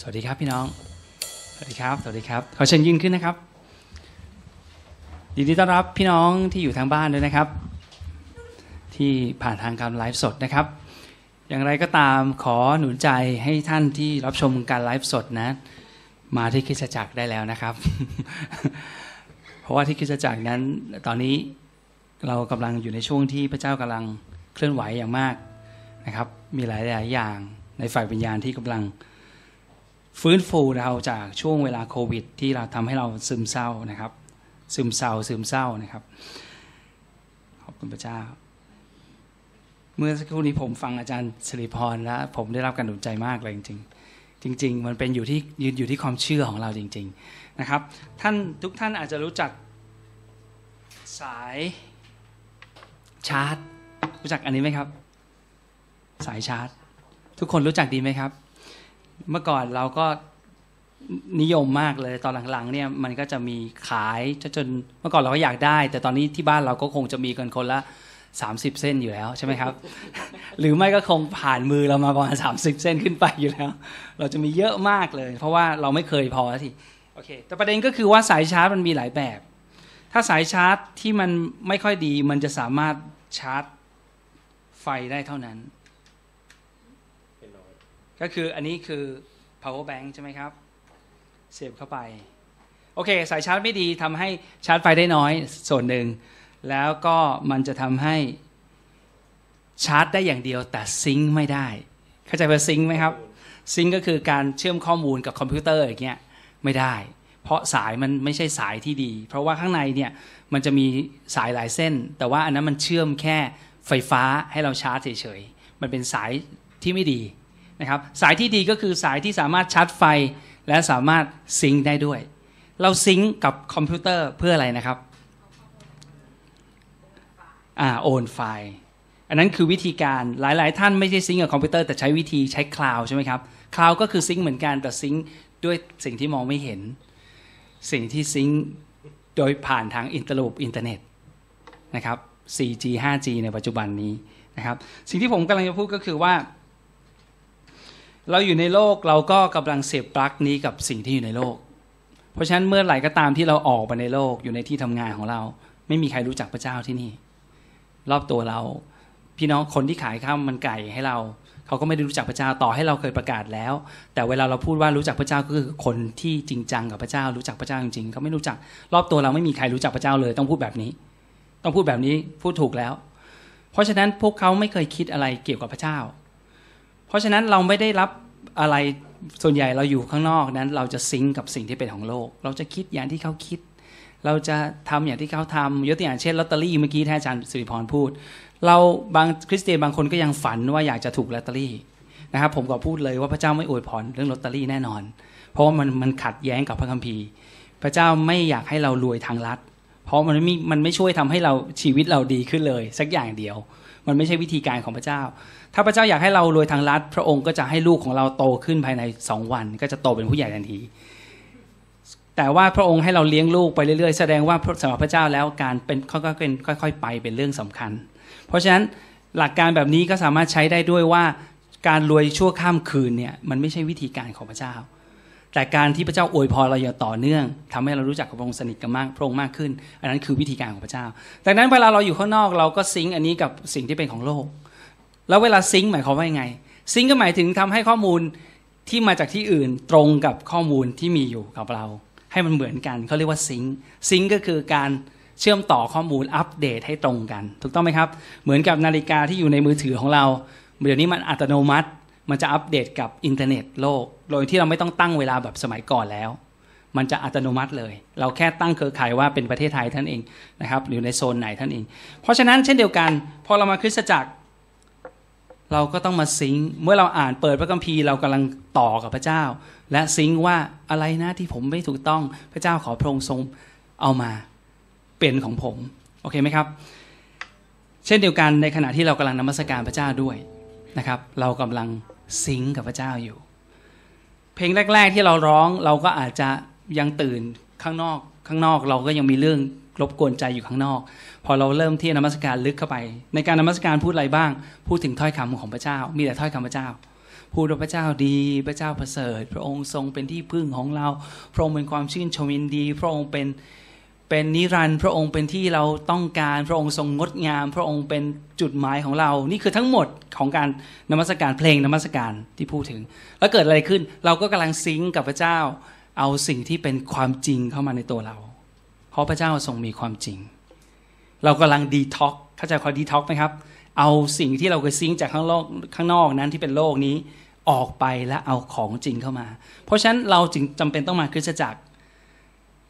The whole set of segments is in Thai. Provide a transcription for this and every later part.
สวัสดีครับพี่น้อง สวัสดีครับ สวัสดีครับ ขอเชิญยืนขึ้นนะครับยินดีต้อนรับพี่น้องที่อยู่ทางบ้านด้วยนะครับ ที่ผ่านทางการไลฟ์สดนะครับ อย่างไรก็ตามขอหนุนใจให้ท่านที่รับชมการไลฟ์สดนะ มาที่คริสตจักรได้แล้วนะครับ เพราะว่าที่คริสตจักรนั้นตอนนี้เรากำลังอยู่ในช่วงที่พระเจ้ากำลังเคลื่อนไหวอย่างมากนะครับ มีหลายๆอย่างในฝ่ายวิญญาณที่กำลัง ฟื้นฟูเราจากช่วงเวลาโควิด ที่เราทำให้เราซึมเศร้านะครับ ซึมเศร้าซึมเศร้านะครับ ขอบคุณพระเจ้า เมื่อสักครู่นี้ผมฟังอาจารย์สิริพรแล้วผมได้รับการหนุนใจมากเลยจริง ๆ จริง ๆ มันเป็นอยู่ที่ยืนอยู่ที่ความเชื่อของเราจริง ๆนะครับ ท่านทุกท่านอาจจะรู้จักสายชาร์จ รู้จักอันนี้ไหมครับ สายชาร์จ ทุกคนรู้จักดีไหมครับ เมื่อก่อนเราก็นิยมมากเลยตอนหลังๆ เนี่ยมันก็จะมีขายจนจนเมื่อก่อนเราก็อยากได้ แต่ตอนนี้ที่บ้านเราก็คงจะมีกันคนละ 30 เส้นอยู่แล้วใช่ไหมครับ หรือไม่ก็คงผ่านมือเรามาประมาณ30 เส้นขึ้นไปอยู่แล้ว เราจะมีเยอะมากเลย เพราะว่าเราไม่เคยพอทีโอเคแต่ประเด็นก็คือว่าสายชาร์จมันมีหลายแบบ ถ้าสายชาร์จที่มันไม่ค่อยดีมันจะสามารถชาร์จไฟได้เท่านั้น ก็คืออันนี้คือ power bank ใช่ไหมครับ เสียบเข้าไป โอเค สายชาร์จไม่ดีทำให้ชาร์จไฟได้น้อยส่วนหนึ่ง แล้วก็มันจะทำให้ชาร์จได้อย่างเดียวแต่ซิงค์ไม่ได้ เข้าใจว่า sync ไหมครับ sync ก็คือการเชื่อมข้อมูลกับคอมพิวเตอร์อย่างเงี้ยไม่ได้ เพราะสายมันไม่ใช่สายที่ดี เพราะว่าข้างในเนี่ยมันจะมีสายหลายเส้น แต่ว่าอันนั้นมันเชื่อมแค่ไฟฟ้าให้เราชาร์จเฉยๆมันเป็นสายที่ไม่ดี นะครับสายที่ดีก็คือสายที่สามารถชาร์จไฟ และสามารถ sync ได้ด้วย เรา sync กับคอมพิวเตอร์เพื่ออะไรนะครับอ่าโอนไฟล์อันนั้นคือวิธีการหลาย ๆ ท่านไม่ใช่ sync กับคอมพิวเตอร์แต่ใช้วิธีใช้ cloud ใช่ไหมครับ cloud ก็คือ sync เหมือนกันแต่ sync ด้วยสิ่งที่มองไม่เห็น สิ่งที่ sync โดยผ่านทางอินเตอร์ลูปอินเทอร์เน็ตนะครับ 4G 5G ในปัจจุบันนี้นะครับ สิ่งที่ผมกำลังจะพูดก็คือว่า เราอยู่ในโลกเราก็กำลังเสียบปลั๊กนี้กับสิ่งที่อยู่ในโลก เพราะฉะนั้นเมื่อไหร่ก็ตามที่เราออกไปในโลกอยู่ในที่ทำงานของเรา ไม่มีใครรู้จักพระเจ้าที่นี่ รอบตัวเรา พี่น้องคนที่ขายข้าวมันไก่ให้เราเขาก็ไม่ได้รู้จักพระเจ้าต่อให้เราเคยประกาศแล้ว แต่เวลาเราพูดว่ารู้จักพระเจ้าก็คือคนที่จริงจังกับพระเจ้ารู้จักพระเจ้าจริงๆเขาไม่รู้จัก รอบตัวเราไม่มีใครรู้จักพระเจ้าเลย ต้องพูดแบบนี้ ต้องพูดแบบนี้พูดถูกแล้ว เพราะฉะนั้นพวกเขาไม่เคยคิดอะไรเกี่ยวกับพระเจ้า เพราะฉะนั้นเราไม่ได้รับอะไรส่วนใหญ่เราอยู่ข้างนอกนั้น เราจะซิงกับสิ่งที่เป็นของโลก เราจะคิดอย่างที่เขาคิด เราจะทำอย่างที่เขาทำยกตัวอย่างเช่นลอตเตอรี่เมื่อกี้ท่านอาจารย์สิริพรพูด เราบางคริสเตียนบางคนก็ยังฝันว่าอยากจะถูกลอตเตอรี่นะครับผมก็พูดเลยว่าพระเจ้าไม่อวยพรเรื่องลอตเตอรี่แน่นอน เพราะว่ามันมันขัดแย้งกับพระคัมภีร์ พระเจ้าไม่อยากให้เรารวยทางลัด เพราะมันไม่มันไม่ช่วยทำให้เราชีวิตเราดีขึ้นเลย สักอย่างเดียว มันไม่ใช่วิธีการของพระเจ้า ถ้าพระเจ้าอยากให้เรารวยทางลัดพระองค์ก็จะให้ลูกของเราโตขึ้นภายในสองวัน ก็จะโตเป็นผู้ใหญ่ทันที แต่ว่าพระองค์ให้เราเลี้ยงลูกไปเรื่อยๆ แสดงว่าสำหรับพระเจ้าแล้วการเป็นค่อยๆเป็นค่อย ๆ ไปเป็นเรื่องสำคัญ เพราะฉะนั้นหลักการแบบนี้ก็สามารถใช้ได้ด้วยว่าการรวยชั่วข้ามคืนเนี่ยมันไม่ใช่วิธีการของพระเจ้า แต่การที่พระเจ้าอวยพรเราอย่างต่อเนื่องทำให้เรารู้จักกับพระองค์สนิทกันมากพระองค์มากขึ้น อันนั้นคือวิธีการของพระเจ้าดังนั้นเวลาเราอยู่ข้างนอกเราก็ซิงค์อันนี้กับสิ่งที่เป็นของโลก แล้วเวลา sync หมายความว่ายังไง sync ก็หมายถึงทำให้ข้อมูลที่มาจากที่อื่นตรงกับข้อมูลที่มีอยู่กับเรา ให้มันเหมือนกันเขาเรียกว่า sync sync ก็คือการเชื่อมต่อข้อมูลอัปเดตให้ตรงกัน ถูกต้องไหมครับ เหมือนกับนาฬิกาที่อยู่ในมือถือของเราเดี๋ยวนี้มันอัตโนมัติ มันจะอัปเดตกับอินเทอร์เน็ตโลก โดยที่เราไม่ต้องตั้งเวลาแบบสมัยก่อนแล้ว มันจะอัตโนมัติเลย เราแค่ตั้งเครือข่ายว่าเป็นประเทศไทยเท่านั้นเองนะครับหรือในโซนไหนท่านเอง เพราะฉะนั้นเช่นเดียวกัน พอเรามาคริสตจักร เราก็ต้องมาซิงเมื่อเราอ่านเปิดพระคัมภีร์เรากำลังต่อกับพระเจ้า และซิงว่าอะไรนะที่ผมไม่ถูกต้องพระเจ้าขอพระองค์ทรงเอามาเป็นของผมโอเคไหมครับ เช่นเดียวกันในขณะที่เรากำลังนมัสการพระเจ้าด้วยนะครับ เรากำลังซิงกับพระเจ้าอยู่ เพลงแรก ๆ ที่เราร้องเราก็อาจจะยังตื่นข้างนอกข้างนอกเราก็ยังมีเรื่อง รบกวนใจอยู่ข้างนอก พอเราเริ่มที่นมัสการลึกเข้าไป ในการนมัสการพูดอะไรบ้าง พูดถึงถ้อยคำของพระเจ้า มีแต่ถ้อยคำพระเจ้า พูดว่าพระเจ้าดีพระเจ้าประเสริฐ พระองค์ทรงเป็นที่พึ่งของเรา พระองค์เป็นความชื่นชมยินดี พระองค์เป็นเป็นนิรันดร์พระองค์เป็นที่เราต้องการ พระองค์ทรงงดงาม พระองค์เป็นจุดหมายของเรา นี่คือทั้งหมดของการนมัสการเพลงนมัสการที่พูดถึง แล้วเกิดอะไรขึ้น เราก็กำลังซิงกับพระเจ้า เอาสิ่งที่เป็นความจริงเข้ามาในตัวเรา เพราะพระเจ้าทรงมีความจริง เรากำลังดีท็อกเข้าใจความดีท็อกไหมครับ เอาสิ่งที่เราเคยซิงจากข้างโลกข้างนอกนั้นที่เป็นโลกนี้ออกไปและเอาของจริงเข้ามา เพราะฉะนั้นเราจึงจำเป็นต้องมาคริสตจักร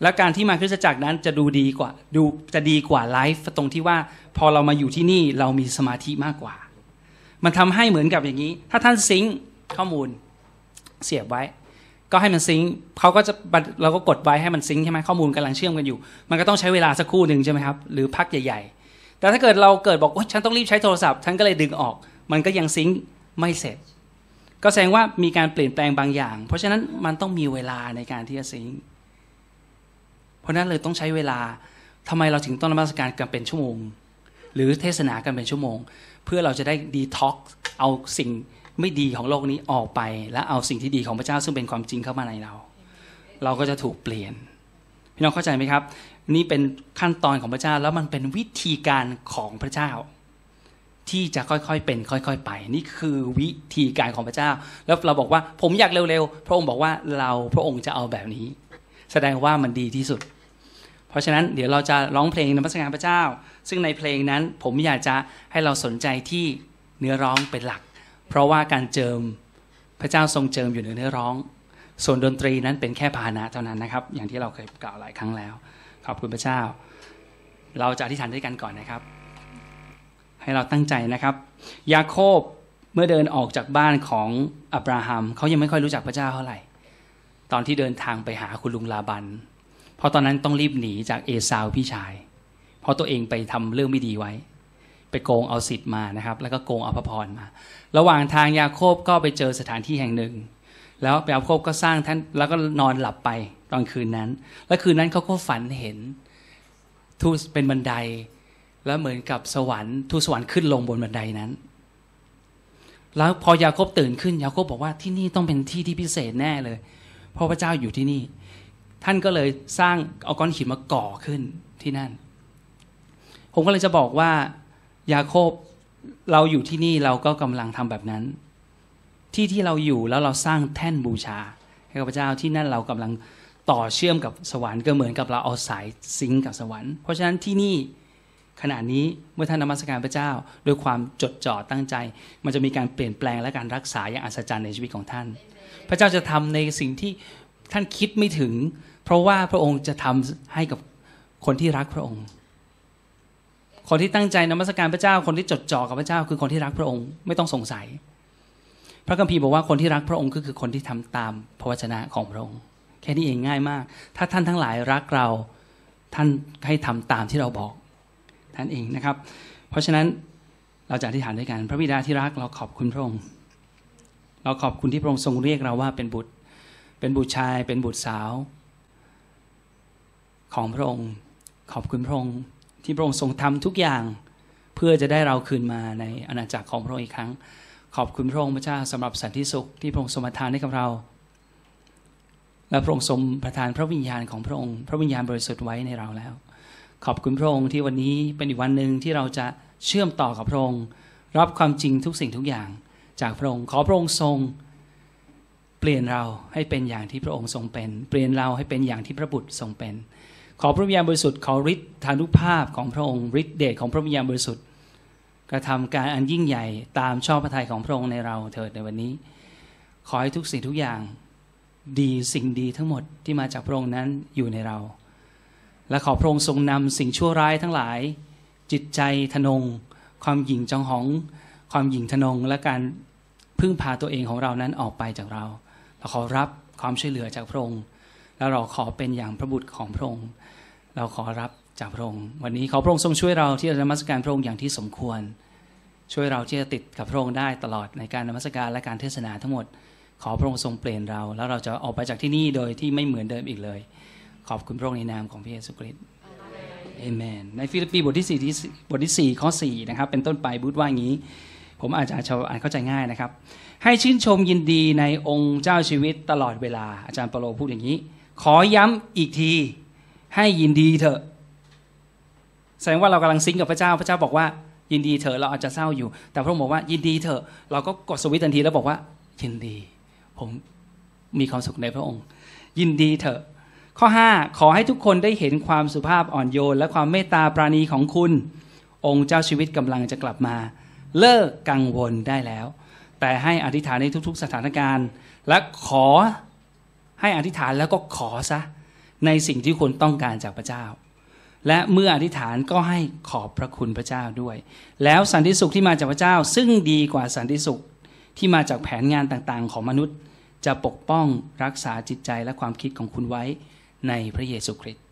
และการที่มาคริสตจักรนั้นจะดูดีกว่าดูจะดีกว่าไลฟ์ตรงที่ว่าพอเรามาอยู่ที่นี่เรามีสมาธิมากกว่า มันทำให้เหมือนกับอย่างนี้ ถ้าท่านซิงข้อมูลเสียบไว้ ก็ให้มันซิงค์เขาก็จะเราก็กดไว้ให้มันซิงค์ใช่ไหมข้อมูลกำลังเชื่อมกันอยู่ มันก็ต้องใช้เวลาสักครู่หนึ่งใช่ไหมครับหรือพักใหญ่ ๆ แต่ถ้าเกิดเราเกิดบอกว่าฉันต้องรีบใช้โทรศัพท์ฉันก็เลยดึงออก มันก็ยังซิงค์ไม่เสร็จ ก็แสดงว่ามีการเปลี่ยนแปลงบางอย่าง เพราะฉะนั้นมันต้องมีเวลาในการที่จะซิงค์เพราะนั้นเลยต้องใช้เวลาทำไมเราถึงต้องนมัสการกันเป็นชั่วโมง หรือเทศนากันเป็นชั่วโมง เพื่อเราจะได้ดีท็อกเอาสิ่ง ไม่ดีของโลกนี้ออกไป และเอาสิ่งที่ดีของพระเจ้าซึ่งเป็นความจริงเข้ามาในเรา เราก็จะถูกเปลี่ยนพี่น้องเข้าใจไหมครับ นี่เป็นขั้นตอนของพระเจ้าแล้วมันเป็นวิธีการของพระเจ้า ที่จะค่อยๆเป็น ค่อย ๆ ไป นี่คือวิธีการของพระเจ้า แล้วเราบอกว่าผมอยากเร็วๆพระองค์บอกว่าเราพระองค์จะเอาแบบนี้ แสดงว่ามันดีที่สุด เพราะฉะนั้นเดี๋ยวเราจะร้องเพลงนมัสการพระเจ้า ซึ่งในเพลงนั้นผมอยากจะให้เราสนใจที่เนื้อร้องเป็นหลัก เพราะว่าการเจิมพระเจ้าทรงเจิมอยู่ในเนื้อร้อง ส่วนดนตรีนั้นเป็นแค่พาหนะเท่านั้นนะครับ อย่างที่เราเคยกล่าวหลายครั้งแล้ว ขอบคุณพระเจ้า เราจะอธิษฐานด้วยกันก่อนนะครับ ให้เราตั้งใจนะครับ ยาโคบเมื่อเดินออกจากบ้านของอับราฮัมเขายังไม่ค่อยรู้จักพระเจ้าเท่าไหร่ ตอนที่เดินทางไปหาคุณลุงลาบัน เพราะตอนนั้นต้องรีบหนีจากเอซาวพี่ชาย เพราะตัวเองไปทำเรื่องไม่ดีไว้ ไปโกงเอาสิทธิ์มานะครับ แล้วก็โกงเอาพระพรมา ระหว่างทางยาโคบก็ไปเจอสถานที่แห่งหนึ่ง แล้วยาโคบก็สร้างท่านแล้วก็นอนหลับไปตอนคืนนั้น และคืนนั้นเขาก็ฝันเห็นทูตเป็นบันได แล้วเหมือนกับสวรรค์ทูตสวรรค์ขึ้นลงบนบันไดนั้น แล้วพอยาโคบตื่นขึ้นยาโคบบอกว่าที่นี่ต้องเป็นที่ที่พิเศษแน่เลย เพราะพระเจ้าอยู่ที่นี่ ท่านก็เลยสร้างเอาก้อนหินมาก่อขึ้นที่นั่น ผมก็เลยจะบอกว่า ยาโคบเราอยู่ที่นี่เราก็กำลังทำแบบนั้น ที่ที่เราอยู่แล้วเราสร้างแท่นบูชา ให้กับพระเจ้าที่นั่นเรากำลังต่อเชื่อมกับสวรรค์ก็เหมือนกับเราเอาสายซิงกับสวรรค์ เพราะฉะนั้นที่นี่ขณะนี้เมื่อท่านนมัสการพระเจ้าด้วยความจดจ่อตั้งใจ มันจะมีการเปลี่ยนแปลงและการรักษาอย่างอัศจรรย์ในชีวิตของท่าน พระเจ้าจะทำในสิ่งที่ท่านคิดไม่ถึง เพราะว่าพระองค์จะทำให้กับคนที่รักพระองค์ คนที่ตั้งใจนมัสการพระเจ้า คนที่จดจ่อกับพระเจ้า คือคนที่รักพระองค์ไม่ต้องสงสัย พระคัมภีร์บอกว่าคนที่รักพระองค์ก็คือคนที่ทำตามพระวจนะของพระองค์ แค่นี้เองง่ายมาก ถ้าท่านทั้งหลายรักเราท่านให้ทำตามที่เราบอกท่านเองนะครับ เพราะฉะนั้นเราจะอธิษฐานด้วยกัน พระบิดาที่รักเราขอบคุณพระองค์ เราขอบคุณที่พระองค์ทรงเรียกเราว่าเป็นบุตร เป็นบุตรชาย เป็นบุตรสาว ของพระองค์ ขอบคุณพระองค์ ที่พระองค์ทรงทำทุกอย่าง เพื่อจะได้เราคืนมาในอาณาจักรของพระองค์อีกครั้ง ขอบคุณพระองค์พระเจ้าสำหรับสันติสุขที่พระองค์ทรงประทานให้กับเรา และพระองค์ทรงประทานพระวิญญาณของพระองค์ พระวิญญาณบริสุทธิ์ไว้ในเราแล้ว ขอบคุณพระองค์ที่วันนี้เป็นอีกวันหนึ่งที่เราจะเชื่อมต่อกับพระองค์ รับความจริงทุกสิ่งทุกอย่าง จากพระองค์ขอพระองค์ทรงเปลี่ยนเราให้เป็นอย่างที่พระองค์ทรงเป็น เปลี่ยนเราให้เป็นอย่างที่พระบุตรทรงเป็น ขอพระวิญญาณบริสุทธิ์ขอฤทธานุภาพของพระองค์ฤทธิเดชของพระวิญญาณบริสุทธิ์กระทำการอันยิ่งใหญ่ตามชอบพระทัยของพระองค์ในเราเถิดในวันนี้ ขอให้ทุกสิ่งทุกอย่างดีสิ่งดีทั้งหมดที่มาจากพระองค์นั้นอยู่ในเรา และขอพระองค์ทรงนำสิ่งชั่วร้ายทั้งหลาย จิตใจทนง ความหยิ่งจองหอง ความหยิ่งทนง และการพึ่งพาตัวเองของเรานั้นออกไปจากเรา เราขอรับความช่วยเหลือจากพระองค์ แล้วเราขอเป็นอย่างพระบุตรของพระองค์ เราขอรับจากพระองค์ วันนี้ขอพระองค์ทรงช่วยเราที่จะนมัสการพระองค์อย่างที่สมควร ช่วยเราที่จะติดกับพระองค์ได้ตลอดในการนมัสการและการเทศนาทั้งหมด ขอพระองค์ทรงเปลี่ยนเรา แล้วเราจะออกไปจากที่นี่โดยที่ไม่เหมือนเดิมอีกเลย ขอบคุณพระองค์ในนามของพระเยซูคริสต์เอเมนในฟิลิปปีบทที่4ที่บทที่4ข้อ4นะครับเป็นต้นไปพูดว่าอย่างนี้ ผมอาจจะฉบับอ่านเข้าใจง่ายนะครับ ให้ชื่นชมยินดีในองค์เจ้าชีวิตตลอดเวลาอาจารย์เปาโลพูดอย่างนี้ ขอย้ำอีกที ให้ยินดีเถอะ แสดงว่าเรากำลังซิงกับพระเจ้า พระเจ้าบอกว่า ยินดีเถอะเราอาจจะเศร้าอยู่ แต่พระองค์บอกว่ายินดีเถอะ เราก็กดสวิตช์ทันทีแล้วบอกว่า ยินดี ผมมีความสุขในพระองค์ ยินดีเถอะ ข้อ 5 ขอให้ทุกคนได้เห็นความสุภาพอ่อนโยน และความเมตตาปราณีของคุณ องค์เจ้าชีวิตกำลังจะกลับมา เลิกกังวลได้แล้ว แต่ให้อธิษฐานในทุก ๆ สถานการณ์ และขอให้อธิษฐานแล้วก็ขอซะ ในสิ่งที่คุณต้องการจากพระเจ้า และเมื่ออธิษฐานก็ให้ขอบพระคุณพระเจ้าด้วย แล้วสันติสุขที่มาจากพระเจ้า ซึ่งดีกว่าสันติสุขที่มาจากแผนงานต่างๆ ของมนุษย์ จะปกป้องรักษาจิตใจและความคิดของคุณไว้ในพระเยซูคริสต์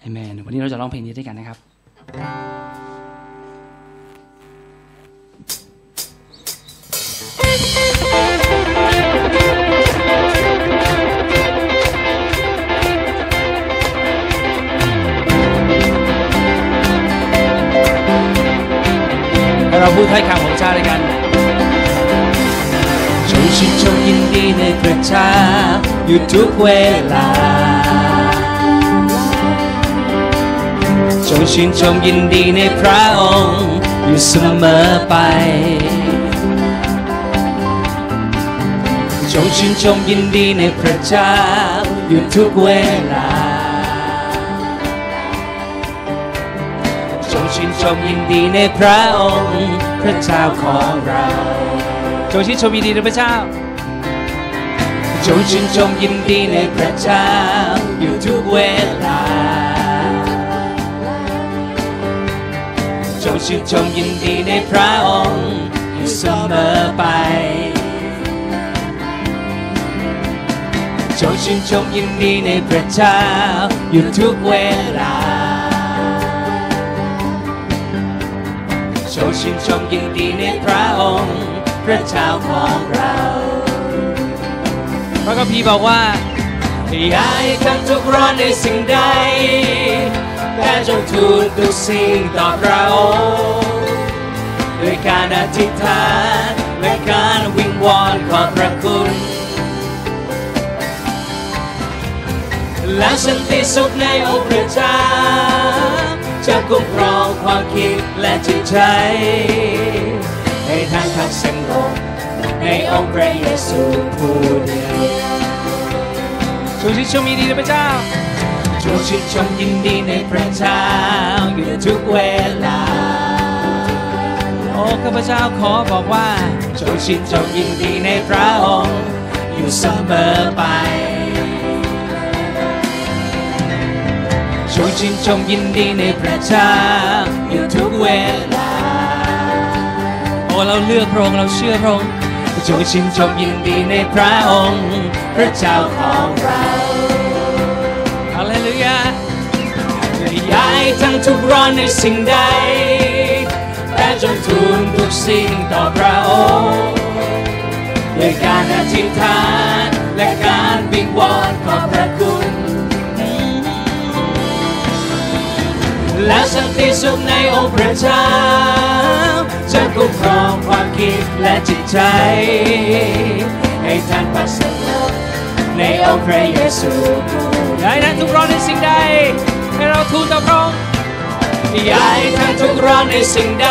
เอเมนวันนี้เราจะร้องเพลงนี้ด้วยกันนะครับ ให้เราพูดถ้อยคำของพระเจ้าด้วยกันจงชื่นชมยินดีในพระเจ้าอยู่ทุกเวลาจงชื่นชมยินดีในพระองค์อยู่เสมอไปจงชื่นชมยินดีในพระเจ้าอยู่ทุกเวลา ชมยินดีในพระองค์ พระเจ้าของเราจงชื่นชมยินดีในพระเจ้าจงชื่นชมยินดีในพระเจ้าอยู่ทุกเวลาจงชื่นชมยินดีในพระองค์อยู่เสมอไปจงชื่นชมยินดีในพระเจ้าอยู่ทุกเวลา จงชื่นชมยินดีในพระองค์ พระเจ้าของเราพระคัมภีร์บอกว่าอย่าให้ท่านทุกร้อนในสิ่งใดแต่จงทูลทุกสิ่งต่อพระองค์ด้วยการอธิษฐานและการวิงวอนขอพระคุณและสันติสุขในองค์พระเจ้า จะคุ้มครองความคิดและจิตใจ ให้ทานพักสงบในองค์พระเยซูผู้เดียวจงชื่นชมยินดีในพระเจ้าจงชื่นชมยินดีในพระเจ้าอยู่ทุกเวลา โอ้ข้าพเจ้าขอบอกว่าจงชื่นชมยินดีในพระองค์อยู่เสมอไป จงชื่นชมยินดีในพระเจ้าอยู่ทุกเวลา โอ้เราเลือกพระองค์เราเชื่อพระองค์จงชื่นชมยินดีในพระองค์ พระเจ้าของเราฮาเลลูยาอย่าให้ทั้งทุกข์ร้อนในสิ่งใด แต่จงทูลทุกสิ่งต่อพระองค์ด้วยการอธิษฐานและการวิงวอนขอบพระคุณ และสันติสุขในองค์พระเจ้าจะคุ้มครองความคิดและจิตใจ ให้ท่านพักสบในองค์พระเยซูได้นั้นทุกร้อนในสิ่งใด ให้เราทูลต่อพระองค์อย่าให้ท่านทุกร้อนในสิ่งใด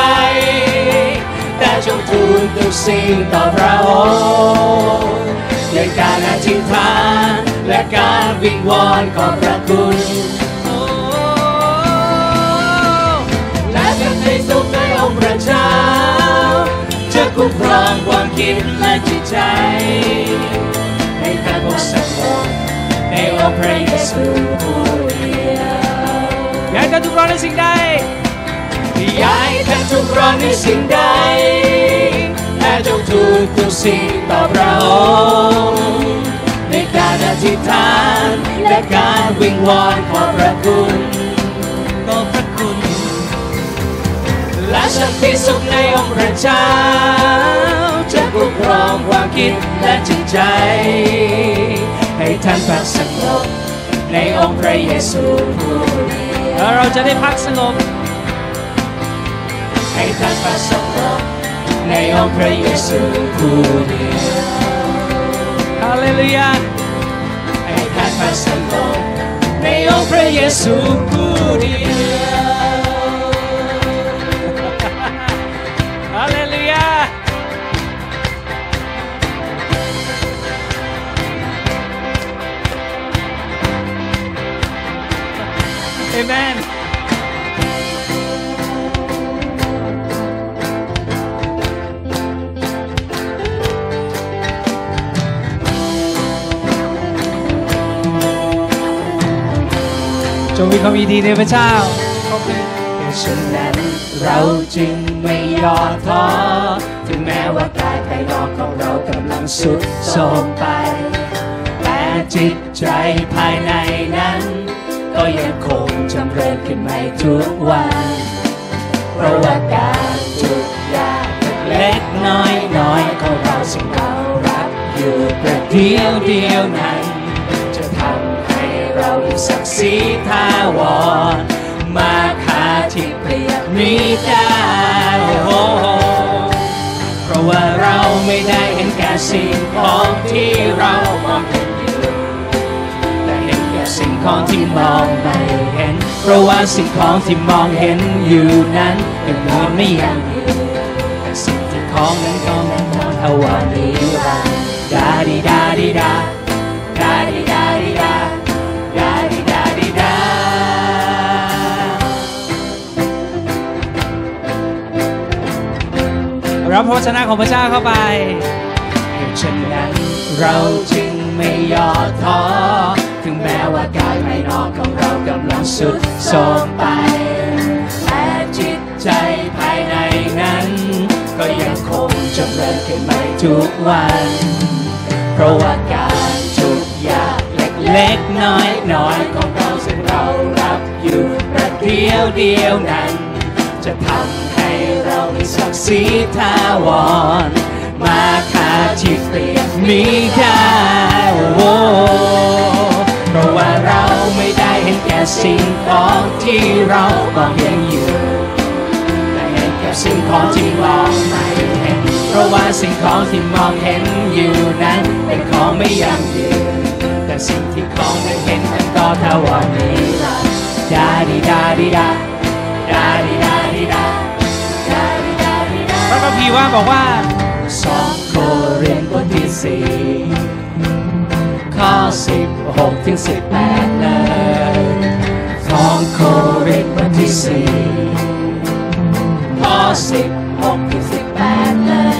แต่จงทูลทุกสิ่งต่อพระองค์ด้วยการอธิษฐานและการวิงวอนขอบพระคุณ สุขในองค์พระเจ้าจะคุ้มครองความคิดและจิตใจ ให้ท่านพบสงบในองค์พระเยซูผู้เดียวอย่าให้ท่านทุกร้อนในสิ่งใดอย่าให้ท่านทุกร้อนในสิ่งใดแต่จงทูลทุกสิ่งต่อพระองค์ในการอธิษฐานและการวิงวอนขอพระคุณ และสันติสุขในองค์พระเจ้าจะคุ้มครองความคิดและจิตใจ ให้ท่านพักสงบในองค์พระเยซูผู้เดียวแล้วเราจะได้พักสงบให้ท่านพักสงบในองค์พระเยซูผู้เดียวฮาเลลูยาให้ท่านมาสงบในองค์พระเยซูผู้เดียว ฮาเลลูยาเอเมนจงมีความยินดีในพระเจ้า ฉะนั้นเราจึงไม่ย่อท้อถึงแม้ว่ากายภายนอกของเรากำลังสุดโทรมไป แต่จิตใจภายในนั้น ก็ยังคงจำเริญขึ้นใหม่ทุกวันเพราะว่าการทุกอย่างเล็กน้อยน้อยของเราสิ่งเรารับอยู่ประเดียวเดียวนั้น จะทำให้เรามีศักดิ์ศรีทาวร ของที่เรามองเห็นอยู่แต่เห็นแก่สิ่งของที่มองไม่เห็น เพราะว่าสิ่งของที่มองเห็นอยู่นั้นเป็นเหมือนไม่ยั่งยืนแต่สิ่งที่ของนั้นก็แน่นอนเอาวันนี้รันดาดีดาดีดาดาดีดาดีดาดาดีดาดีดารับพระวจนะของพระเจ้าเข้าไป ฉะนั้นเราจึงไม่ย่อท้อถึงแม้ว่ากายภายนอกของเรากำลังสุดโทรมไปแต่จิตใจภายในนั้น ก็ยังคงจำเริญขึ้นใหม่ทุกวัน เพราะว่าการทุกอย่างเล็กๆน้อยๆของเราซึ่งเรารับอยู่ประเดียวเดียวนั้น จะทำให้เรามีศักดิ์ศรีทาวร มาคาที่เปรียบมีได้โอ้เพราะว่าเราไม่ได้เห็นแก่สิ่งของที่เรามองเห็นอยู่แต่เห็นแก่สิ่งของที่มองไม่เห็น เพราะว่าสิ่งของที่มองเห็นอยู่นั้นเป็นของไม่ยั่งยืนแต่สิ่งที่ของไม่เห็นนั้นก็เทวารนิรันดร์ดาดีดาดีดาดีดาดีดาดาดีดาดีดาพระคัมภีร์ว่าบอกว่า รินบทที่สี่ข้อสิบหกถึงสิบแปดเลยสองโครินบทที่สี่ข้อสิบหกถึงสิบแปดเลย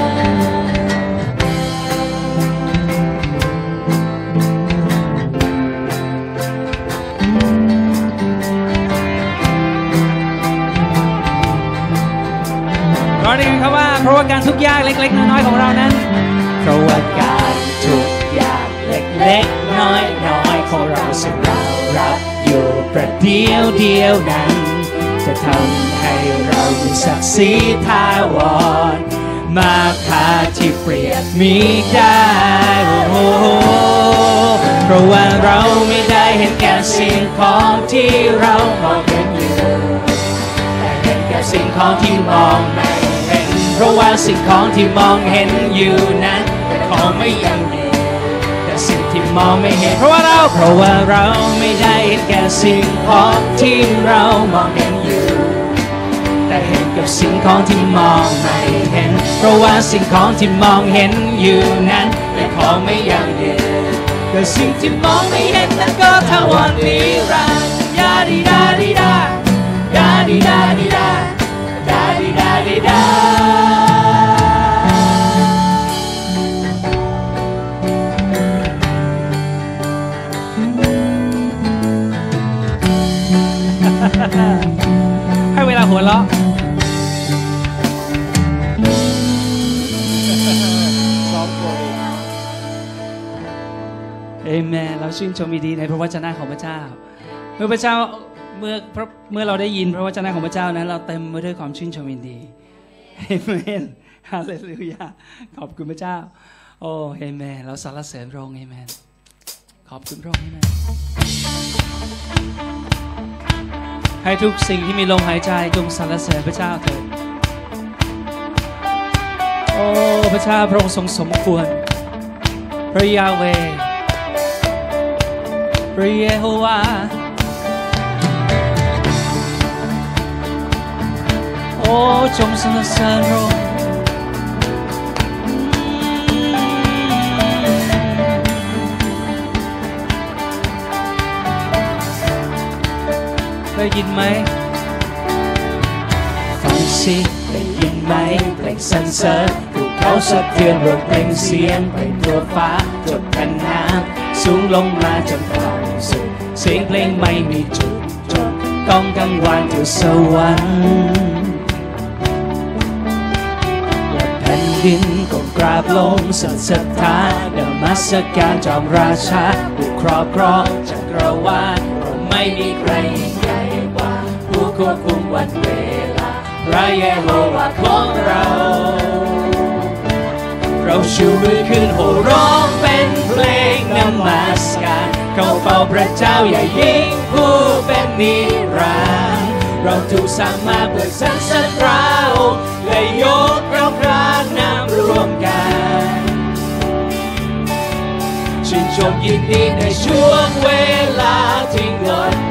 เราได้ยินคำว่าเพราะว่าการทุกข์ยากเล็ก ๆ น้อยๆของเรานั้น ราะว่าการทุกอย่างเล็กๆน้อยๆของเราซึ่งเรารับอยู่ประเดียวเดียวนั้น จะทำให้เรามีศักดิ์ศรีทาวรมาคาที่เปรียบมีได้โอ้เพราะว่าเราไม่ได้เห็นแก่สิ่งของที่เรามองเห็นอยู่แต่เห็นแก่สิ่งของที่มองไม่เห็น เพราะว่าสิ่งของที่มองเห็นอยู่นั้น ของไม่ยั่งยืนแต่สิ่งที่มองไม่เห็นเพราะว่าเราเพราะว่าเราไม่ได้เห็นแก่สิ่งของที่เรามองเห็นอยู่ แต่เห็นกับสิ่งของที่มองไม่เห็น เพราะว่าสิ่งของที่มองเห็นอยู่นั้นเป็นของไม่ยั่งยืนแต่สิ่งที่มองไม่เห็นนั้นก็ทวารนิรันดร์ยาดีดาดีดาดาดีดาดีดาดาดีดาดีดา ให้เวลาหัวเราะเอเมนเราชื่นชมยินดีในพระวจนะของพระเจ้า เมื่อพระเจ้าเมื่อพระเมื่อเราได้ยินพระวจนะของพระเจ้านั้น เราเต็มไปด้วยความชื่นชมยินดีเอเมนฮาเลลูยาขอบคุณพระเจ้า โอ้เอเมนเราสรรเสริญพระองค์เอเมนขอบคุณพระองค์เอเมน ให้ทุกสิ่งที่มีลมหายใจจงสรรเสริญพระเจ้าเถิด โอ้ พระเจ้าพระองค์ทรงสมควร พระยาเวพระเยโฮวาโอ้ จงสรรเสริญพระองค์ ได้ยินไหมฟังสิได้ยินไหมเพลงสรรเสริญภูเขาสะเทือนรวมเพลงเสียงไปทั่วฟ้าจบกันน้ำสูงลงมาจนต่ำสุดเสียงเพลงไม่มีจุดจบกองกังวานอยู่สวรรค์และแผ่นดินก็กราบลงสันศรัทธานมัสการจอมราชาผู้ครอบครองจักรวาลไม่มีใคร วบคุมวันเวลาพระเยโฮวาของเรา เราชูมือขึ้นโห่ร้องเป็นเพลงนมัสการเข้าเฝ้าพระเจ้าอย่ายิ่งผู้เป็นนิรันดร์เราถูกสร้างมาเพื่อสรรเสริญพระองค์และยกเราพระนามรวมกันชื่นชมยินดีในช่วงเวลาที่งดงาม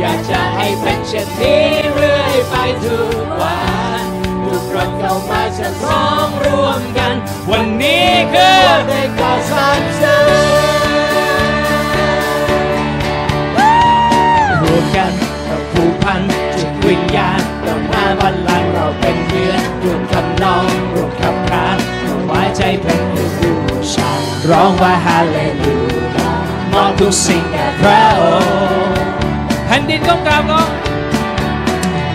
อยากจะให้เป็นเช่นนี้เรื่อยไปทุกวันทุกคนเข้ามาจะร้องร่วมกัน วันนี้คือในก่อสรรเสริญรวมกันเราผูกพันจิตวิญญาณเราหน้าบัลลังก์เราเป็นเพื่อนรวมคำนองรวมคำคานเราไว้ใจเป็นผู้บูชาร้องว่าฮาเลลูยามอบทุกสิ่งแด่พระองค์ แผ่นดินก็กราบลง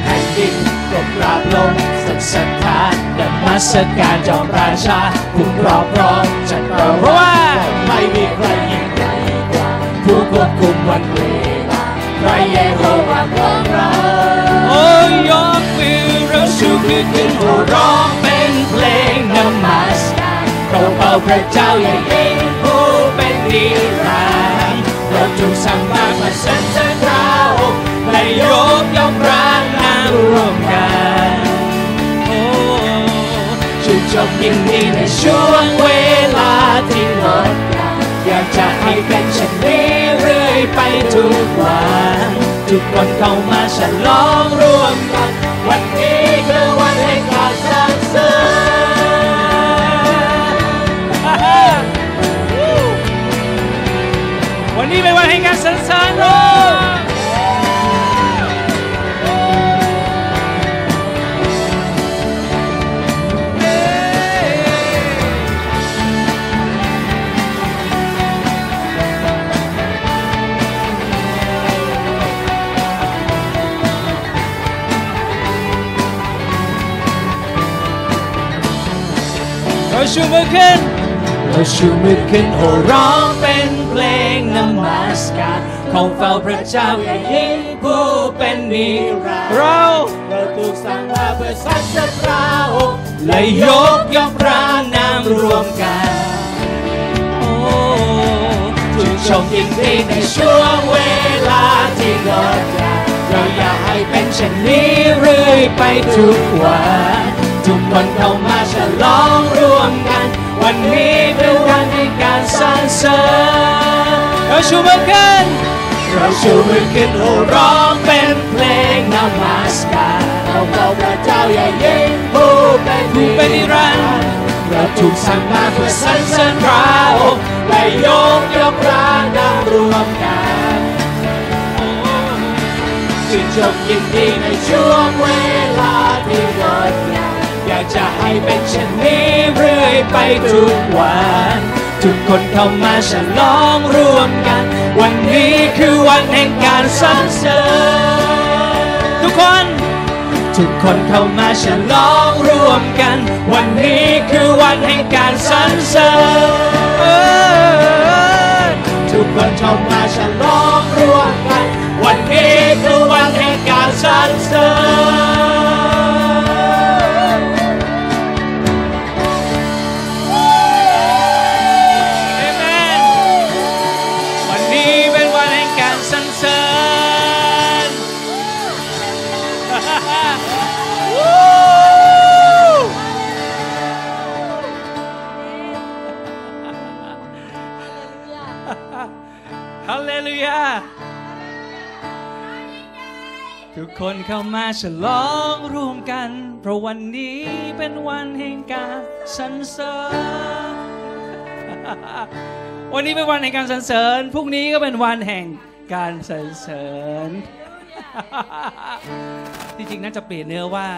แผ่นดินก็กราบลงสักศรัทธานมัสการจอมราชาผู้ครอบครองจักรวาลไม่มีใครยิ่งใหญ่กว่าผู้ควบคุมวันเวลาพระเยโฮวาของเราโอ้ยกมือเราชูชูขึ้ขึ้นนขึ้นโห่ร้องเป็นเพลงนมัสการเราเฝ้าพระเจ้าอย่ายิ่งผู้เป็นนิรันดร์เราถูกสั่งมาเพื่อสรรเสริญ ยกย่องพระนามร่วมกันโอ้ชื่นชมยินดีในช่วงเวลาที่งดงามอยากจะให้เป็นเช่นนี้เรื่อยไปทุกวันทุกคนเข้ามาฉลองร่วมกัน วันนี้คือวันแห่งการสรรเสริญวันนี้เป็นวันแห่งการสรรเสริญ ชูมือขึ้น เราชูมือขึ้นโห่ร้องเป็นเพลงนมัสการของเฝ้าพระเจ้าอย่ายิ่งผู้เป็นนิรันดร์เราเราถูกสร้างมาเพื่อสรรเสริญพระองค์และยกย่องพระนามรวมกันโอ้ชื่นชมยินดีในช่วงเวลาที่งดงามเราอยากให้เป็นเช่นนี้เรื่อยไปทุกวัน ทุกคนเข้ามาฉลองร่วมกัน วันนี้เป็นวันแห่การสรรเสริญเราชูมือขึ้นเราชูมือขึ้นโห่ร้องเป็นเพลงนมัสการเราเฝ้าพระเจ้าอย่ายิ่งผู้เป็นผู้เป็นนิรันดร์เราถูกสั่งมาเพื่อสรรเสริญพระองค์และยกย่องพระนามรวมกันชื่นชมยินดีในช่วงเวลาที่งดงาม จะให้เป็นเช่นนี้เรื่อยไปทุกวัน ทุกคนเข้ามาฉลองร่วมกัน วันนี้คือวันแห่งการสรรเสริญทุกคน ทุกคนเข้ามาฉลองร่วมกัน วันนี้คือวันแห่งการสรรเสริญทุกคนเข้ามาฉลองร่วมกัน วันนี้คือวันแห่งการสรรเสริญ เข้ามาฉลองร่วมกัน เพราะวันนี้เป็นวันแห่งการสรรเสริญ วันนี้เป็นวันแห่งการสรรเสริญ พรุ่งนี้ก็เป็นวันแห่งการสรรเสริญที่จริงน่าจะเปลี่ยนเนื้อว่า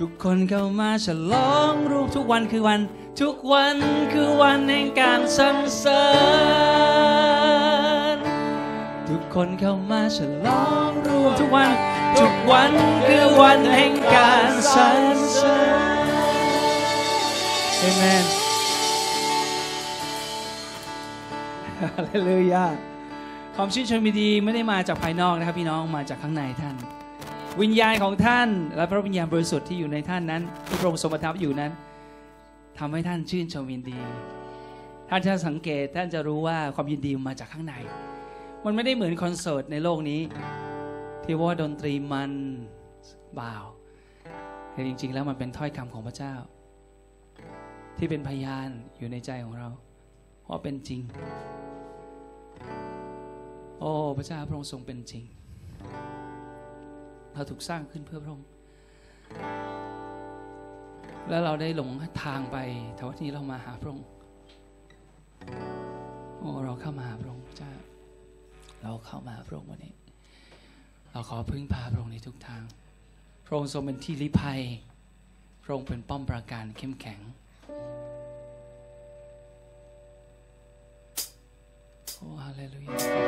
ทุกคนเข้ามาฉลองรูปทุกวันคือวัน ทุกวันคือวันแห่งการสรรเสริญ ทุกคนเข้ามาฉลองรวมทุกวัน ทุกวันคือวันแห่งการสรรเสริญเอเมนฮาเลลูยาความชื่นชมยินดีไม่ได้มาจากภายนอกนะครับพี่น้องมาจากข้างในท่าน วิญญาณของท่านและพระวิญญาณบริสุทธิ์ที่อยู่ในท่านนั้นที่พระองค์ทรงประทับอยู่นั้นทำให้ท่านชื่นชมยินดี ท่านจะสังเกตท่านจะรู้ว่าความยินดีมาจากข้างใน มันไม่ได้เหมือนคอนเสิร์ตในโลกนี้ ที่ว่าดนตรีมันบ่าวแต่จริง ๆ แล้วมันเป็นถ้อยคำของพระเจ้า ที่เป็นพยานอยู่ในใจของเราว่าเป็นจริง โอ้พระเจ้าพระองค์ทรงเป็นจริง เราถูกสร้างขึ้นเพื่อพระองค์แล้วเราได้หลงทางไปแต่วันนี้เรามาหาพระองค์โอ้เราเข้ามาหาพระองค์พระเจ้า เราเข้ามาหาพระองค์วันนี้ เราขอพึ่งพาพระองค์ในทุกทาง พระองค์ทรงเป็นที่ลี้ภัย พระองค์เป็นป้อมปราการเข้มแข็ง โอ้ฮาเลลูยา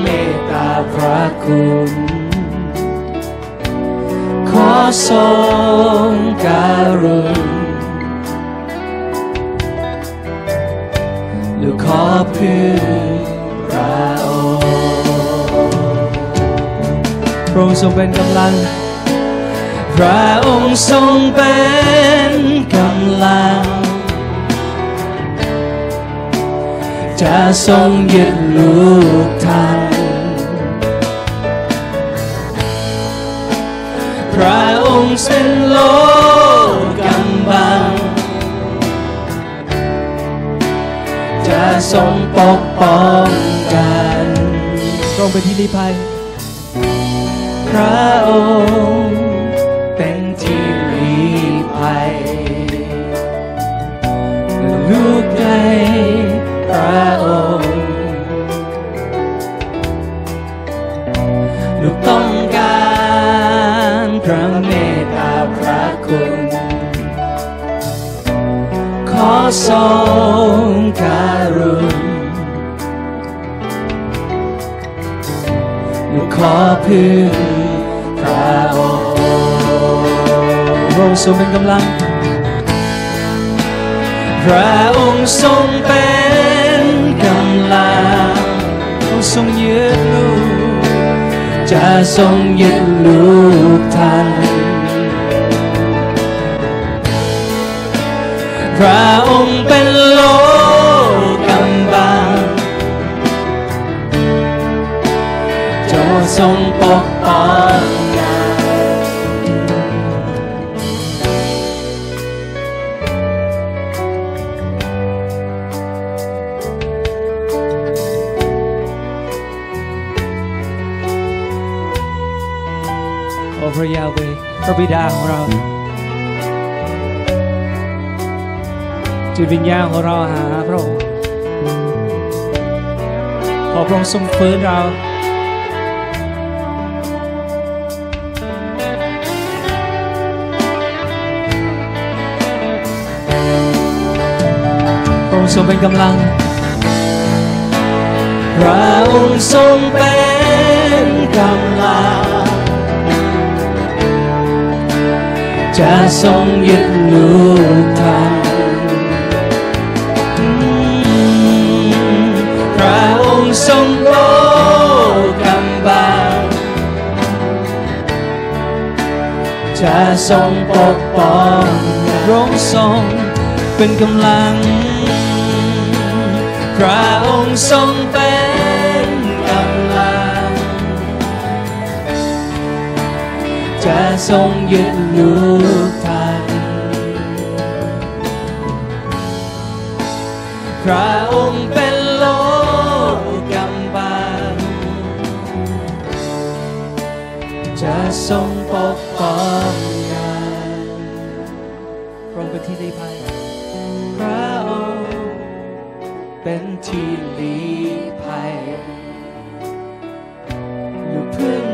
เมตตาพระคุณ ขอทรงการุณลูกขอพึ่งพระองค์พระองค์ทรงเป็นกำลัง พระองค์ทรงเป็นกำลัง จะทรงยึดลูกท่าน พระองค์สิ้นโลกกำบัง จะทรงปกป้องกันทรงเป็นที่ลี้ภัย พระองค์เป็นที่ลี้ภัยลูกในพระองค์ พระเมตตาพระคุณ ขอทรงการุณลูขอพึ่งพระองค์พระองค์ทรงเป็นกำลัง พระองค์ทรงเป็นกำลังทรงยึดลูก จะทรงยึดลูกท่านพระองค์เป็นโลกำบังจะทรงปกป้อง ระบิดาของเรา จิตวิญญาณของเราหาพระองค์ขอพระองค์ทรงฟื้นเราพระองค์ทรงเป็นกำลังพระองค์ทรงเป็นกำลัง จะทรงยึดลูกทางพระองค์ทรงโลกำบังจะทรงปกป้องพระองค์ทรงเป็นกำลัง พระองค์ทรงเป็น จะทรงยึดลูกทันพระองค์เป็นโลกำบังจะทรงปกป้องงานพระองค์เป็นที่ลี้ภัยพระองค์เป็นที่ลี้ภัยลูกพึ่ง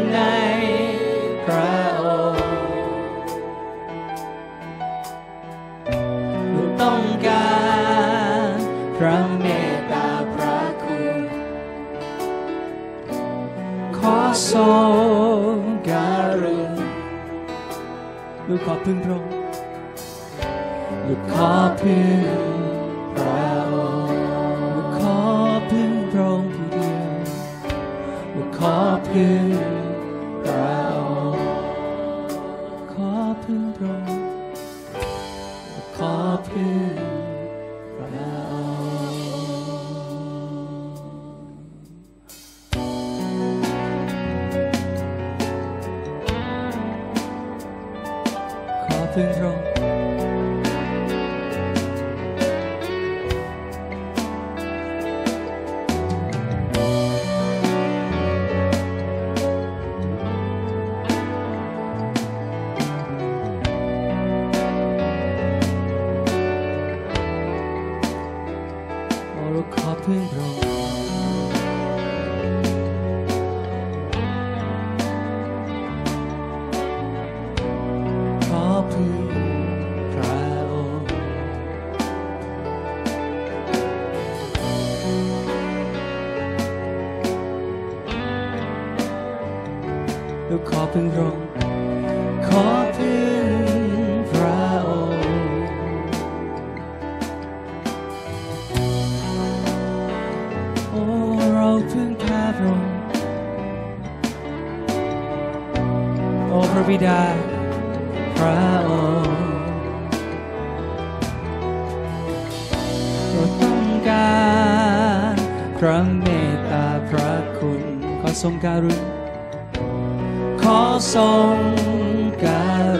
โอ้พระบิดา พระองค์เราต้องการพระเมตตาพระคุณ ขอทรงการุณขอทรงการุ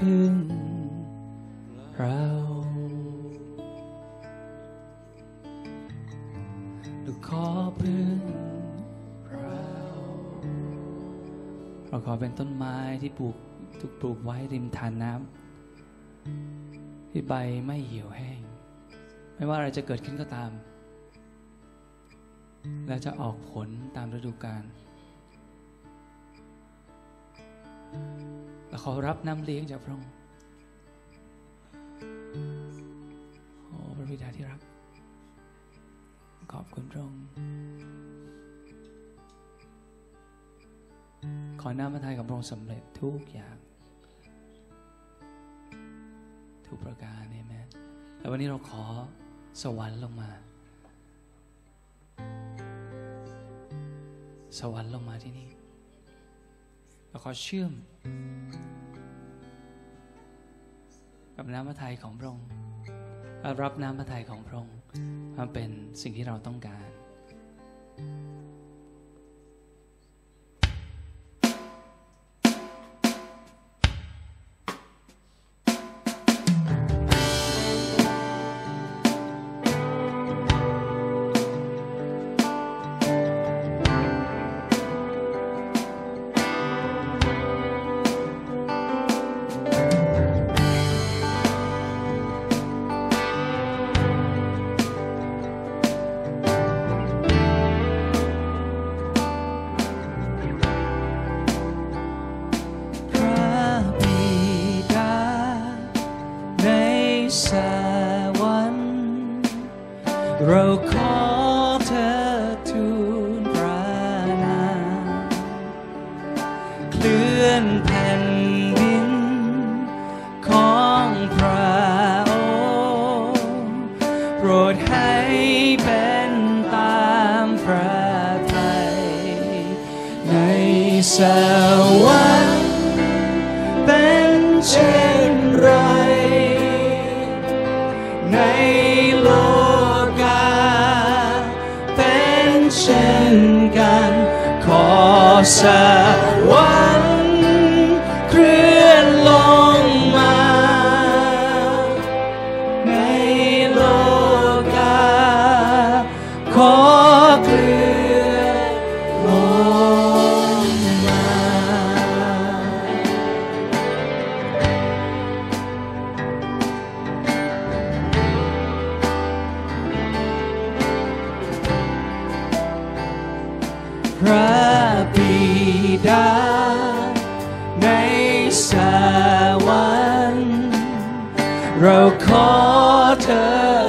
พึ่งพระองค์ลูกขอพึ่งพระองค์เราขอเป็นต้นไม้ที่ปลูกถูกปลูกไว้ริมทานน้ำที่ใบไม่เหี่ยวแห้ง ไม่ว่าอะไรจะเกิดขึ้นก็ตาม และจะออกผลตามฤดูกาล และขอรับน้ำเลี้ยงจากพระองค์โอ้พระบิดาที่รัก ขอบคุณพระองค์ขอน้ำพระทัยของพระองค์สำเร็จทุกอย่าง ทุกประการเอเมนแล้ววันนี้เราขอสวรรค์ลงมา สวรรค์ลงมาที่นี่เราขอเชื่อม กับน้ำพระทัยของพระองค์รับน้ำพระทัยของพระองค์มาเป็นสิ่งที่เราต้องการ พระบิดา ในสวรรค์เราขอเธอ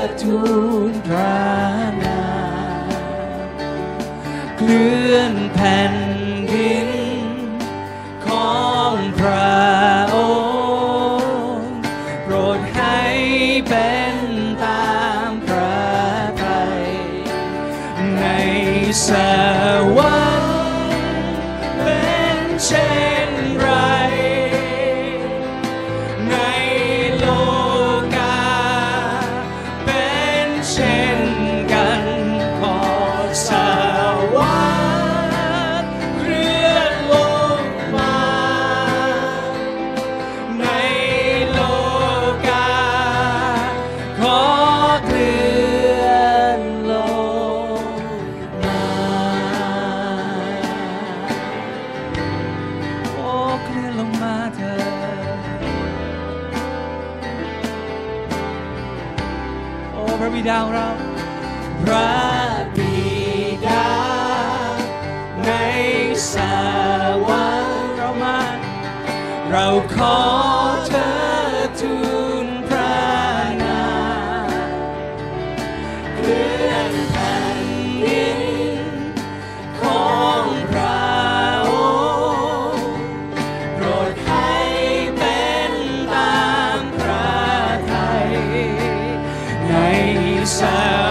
sound.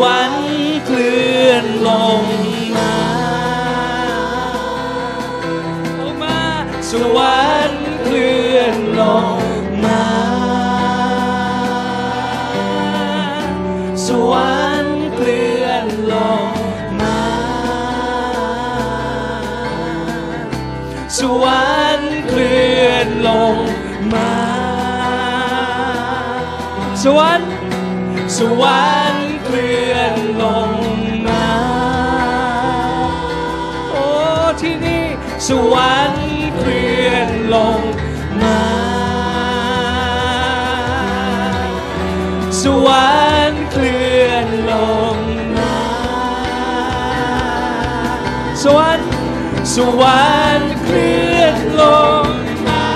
วรรค์เคลื่อนลงมาลงมาสวรรค์เคลื่อนลงมา สวรรค์เคลื่อนลงมา สวรรค์เคลื่อนลงมา สวรรค์สวรรค์ สวรรค์สวรรค์เคลื่อนลงมา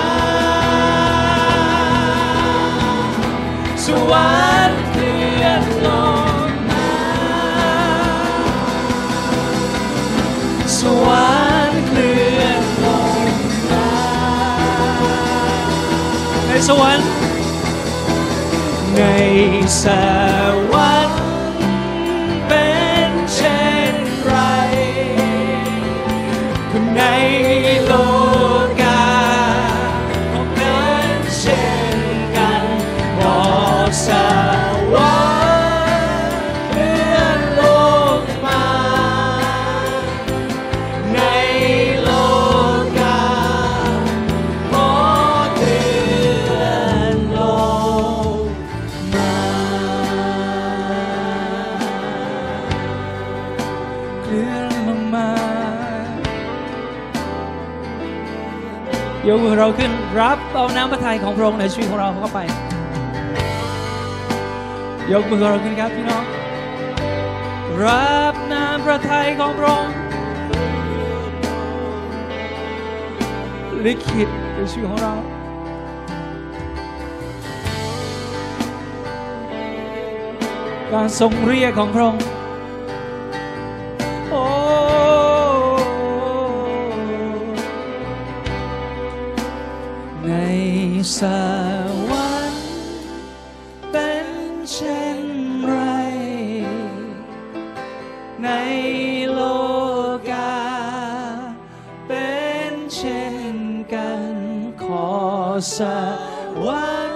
สวรรค์เคลื่อนลงมาสวรรค์เคลื่อนลงมาในสวรรค์ในสวรรค์ เราขึ้นรับเอาน้ำพระทัยของพระองค์ในชีวิตของเราเข้าไป ยกมือเราขึ้นครับพี่น้อง รับน้ำพระทัยของพระองค์ลิขิตในชีวิตของเราการทรงเรียกของพระองค์ เช่นกันขอสวรรค์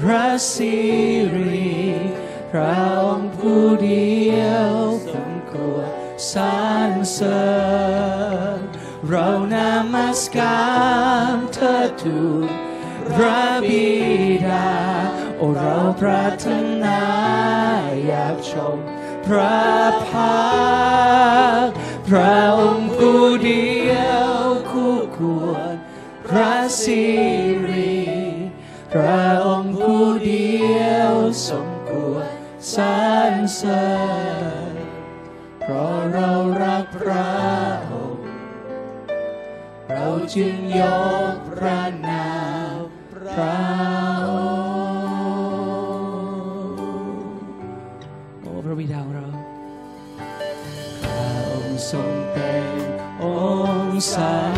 รรัสสิรีพระองค์ผู้เดียวสมควรสรรเสริญเรานามัสการเธอทูลพระบิดา โอเราปรารถนาอยากชมพระพักพระองค์ผู้เดียวคู่ควรพระสิริพระ สมควรสรรเสริญเพราะเรารักพระองค์เราจึงยกพระนามพระองค์โอ้พระบิดาของเราพระองค์ทรงเป็นองค์สัน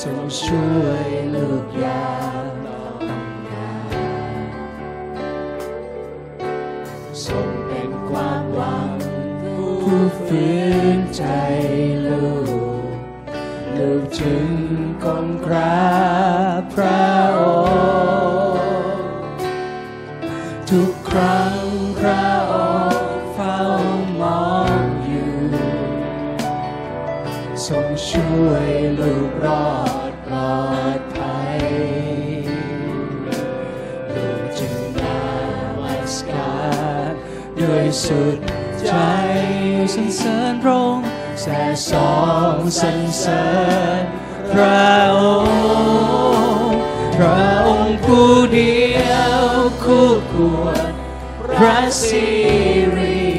ทรงช่วยลูกยา งกองกราบพระองค์ทุกครั้งพระองค์เฝ้ามองอยู่ทรงช่วยลูกรอดปลอดภัยลูกจึงนามัสการด้วยสุดใจสรรเสริญพระองค์แส่สองสรรเสริญ พระองค์พระองค์ผู้เดียวคู่ควรพระสิริ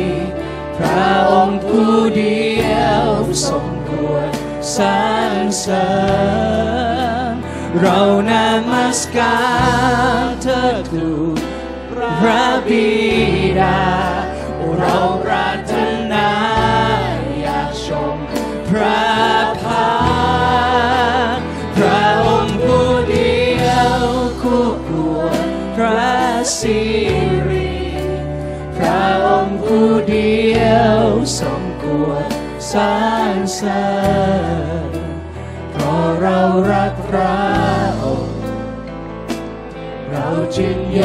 พระองค์ผู้เดียวสมควรสรรเสริญเรานามัสการเธอทูลพระบิดาเราปรา สิริพระองค์ผู้เดียวสมควรสรรเสริญเพราะเรารักพระองค์เราจึงย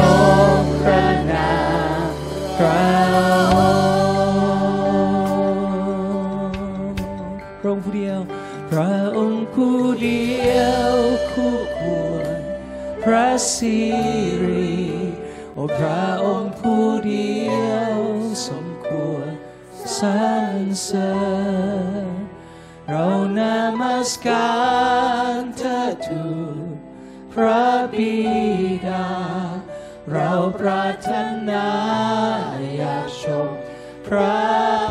กพระนามพระองค์พระองค์ผู้เดียว พระองค์ผู้เดียวคู่ควรพระสิริ พระองค์ผู้เดียวสมควรสรรเสริญเรานามัสการเธอทูลพระบิดา เราปรารถนาอยากชมพระ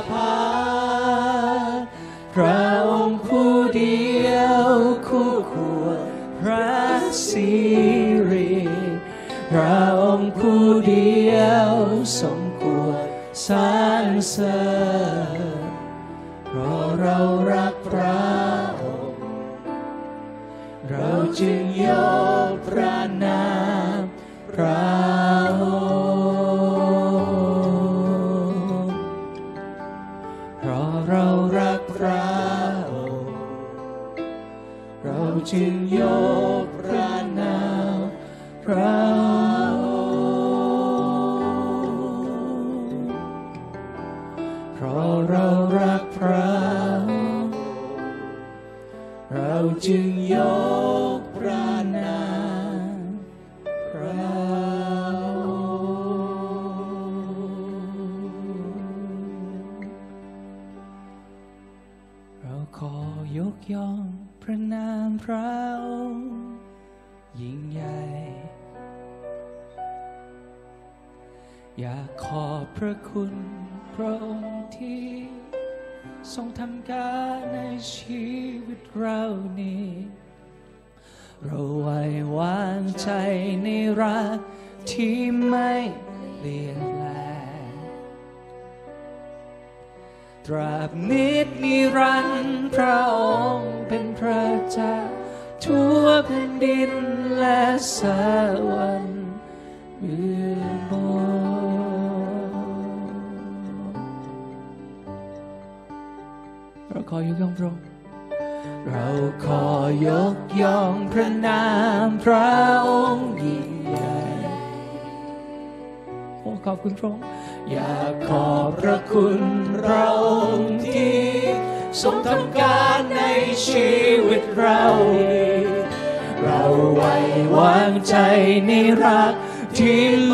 สมควรสรรเสริญเพราะเรารักพระองค์เราจึงยกพระนามพระ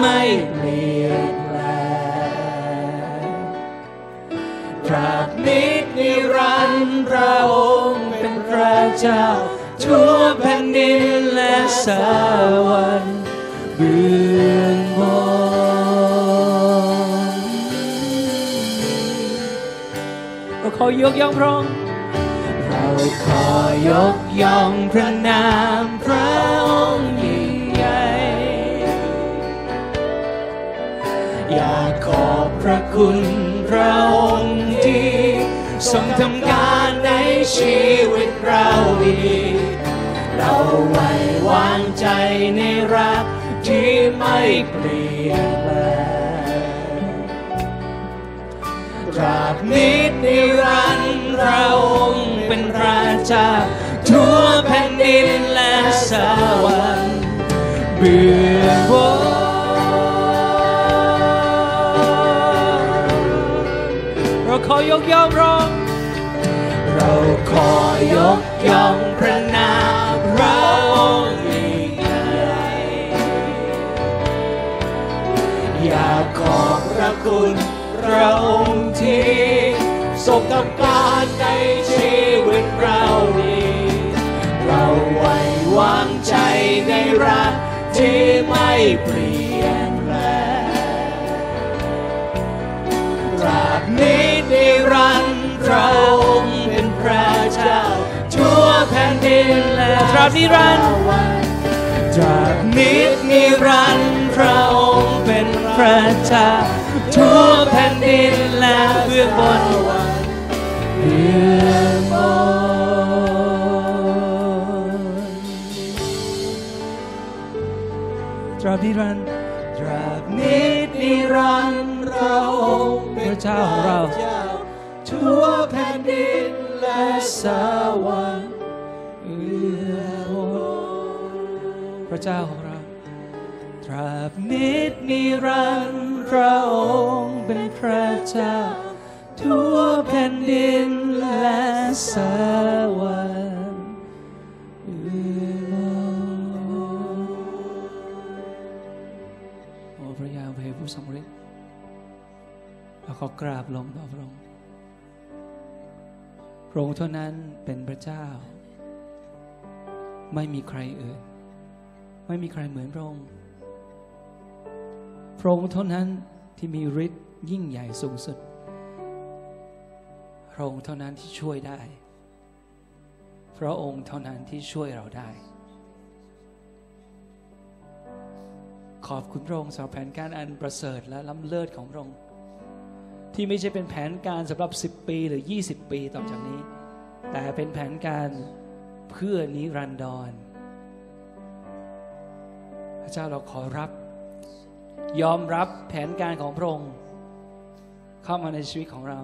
ไม่เปลี่ยนแปลงตราบนิดนิรันดร์พระองค์เป็นพระเจ้าทั่วแผ่นดินและสวรรค์เบื้องบนเราขอยกย่องพระองค์เราขอยกย่องพระนามพระ อยากขอบพระคุณพระองค์ที่ทรงทำการในชีวิตเราดีเราไว้วางใจในรักที่ไม่เปลี่ยนแปลงตราบนิดนิรันดร์เราองค์เป็นระเจ้าทั่วแผ่นดินและสวรรค์เบื้องบน ขอยกย่องร้อง เราขอยกย่องพระนามพระองค์ยิ่งใหญ่อยากขอบพระคุณพระองค์ที่ทรงทำการในชีวิตเรานี้เราไว้วางใจในรักที่ไม่เปลี่ยนแปลงราบนี้ รันดร์พระองค์เป็นพระเจ้าทั่วแผ่นดินและตราบนิรันดร์ตราบนี้นิรันดร์พระองค์เป็นพระเจ้าทั่วแผ่นดินและเบื้องบนเบื้องบนตราบนิรันดร์ตราบนี้นิรันดร์พระองค์เป็นพระเจ้าของเรา ทั่วแผ่นดินและสวรรค์เอื้อพระเจ้าของเรา ตราบนิดนิรันดร์พระองค์เป็นพระเจ้า ทั่วแผ่นดินและสวรรค์เอื้อมโอพระยาเวผู้ทรงฤทธิ์เราขอกราบลงต่อพระองค์ ระองค์เท่านั้นเป็นพระเจ้า ไม่มีใครอื่น ไม่มีใครเหมือนพระองค์ พระองค์เท่านั้นที่มีฤทธิ์ยิ่งใหญ่สูงสุด พระองค์เท่านั้นที่ช่วยได้ พระองค์เท่านั้นที่ช่วยเราได้ ขอบคุณพระองค์สำหรับแผนการอันประเสริฐและล้ำเลิศของพระองค์ ที่ไม่ใช่เป็นแผนการสำหรับ 10 ปีหรือ 20 ปีต่อจากนี้ แต่เป็นแผนการเพื่อนิรันดรพระเจ้าเราขอรับ ยอมรับแผนการของพระองค์เข้ามาในชีวิตของเรา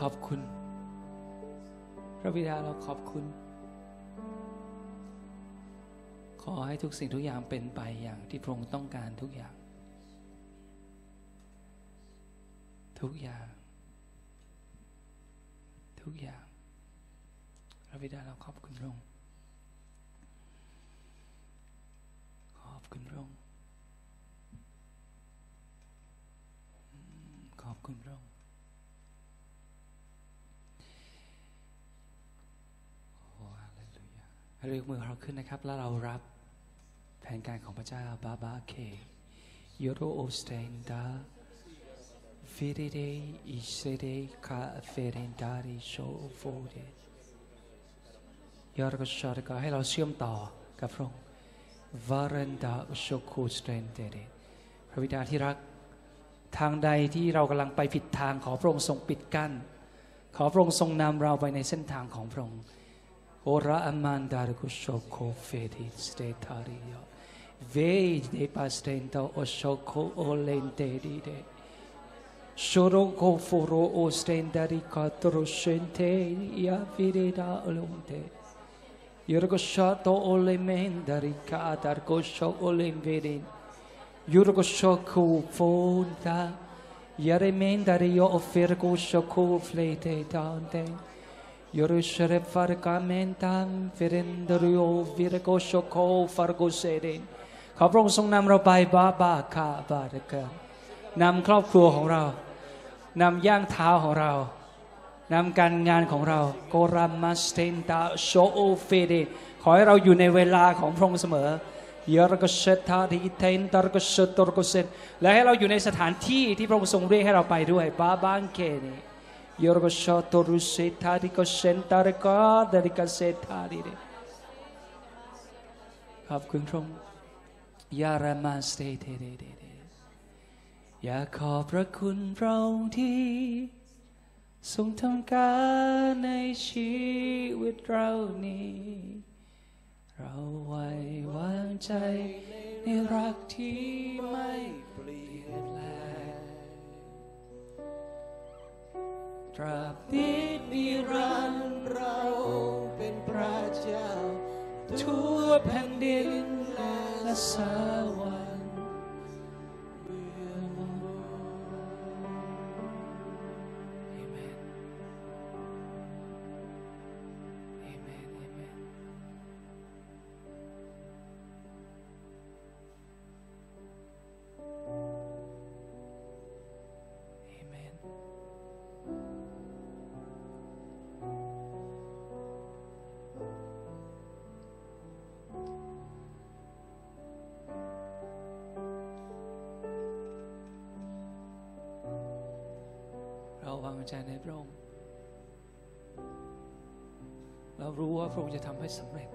ขอบคุณ พระบิดาเราขอบคุณ ขอให้ทุกสิ่งทุกอย่างเป็นไปอย่างที่พระองค์ต้องการทุกอย่าง ทุกอย่าง ทุกอย่างพระบิดาเราขอบคุณพระองค์ขอบคุณพระองค์ขอบคุณพระองค์โอ้ฮาเลลูยาให้เรายกมือเราขึ้นนะครับ แล้วเรารับแผนการของพระเจ้าบาบาเคยูโรโอสเตนดา Vedere i sere ka ferentari so fode ยอดก็ชอดก็ให้เราเชื่อมต่อกับพระองค์วารันดาอุชโคสเตนเตเดพระบิดาที่รัก ทางใดที่เรากำลังไปผิดทางขอพระองค์ทรงปิดกั้น ขอพระองค์ทรงนำเราไปในเส้นทางของพระองค์โอราอามันดารุกุโชโคเฟดิสเตทาริยเวเดปาสเตนโตโอโชโคโอเลนเตดีเด Shoroko foro o stendari katro shente ya vireda olonte. Yorgo shato ole mendari katar ko sho ole verin. Yorgo shoko fonda. Yare mendari yo offergo shoko flete dante. Yoru shere farka mentam verendario virgo shoko fargo seden. ขอพระองค์ทรงนำเราไปบาบาคาบาดกานำครอบครัวของเรา นำย่างเท้าของเรานำการงานของเราโกรามาสเตนตาโชโอเฟเดขอให้เราอยู่ในเวลาของพระองค์เสมอยารกเชตาดิเทนตารกเชตรกเซนและให้เราอยู่ในสถานที่ที่พระองค์ทรงเรียกให้เราไปด้วยบาบางเคเนยารกชตรุเซตาดิกเซนตารกาดาดิกเซตาดิเดขอบคุณพระองค์ยารามาสเตเทเดเด อยากขอบพระคุณพระองค์ที่ ทรงทำการในชีวิตเรานี้ เราไว้วางใจในรักที่ไม่เปลี่ยนแปลงตราบนิดนิรันดร์เราเป็นพระเจ้า ทั่วแผ่นดินและสวรรค์ ว่าพระองค์จะทำให้สำเร็จ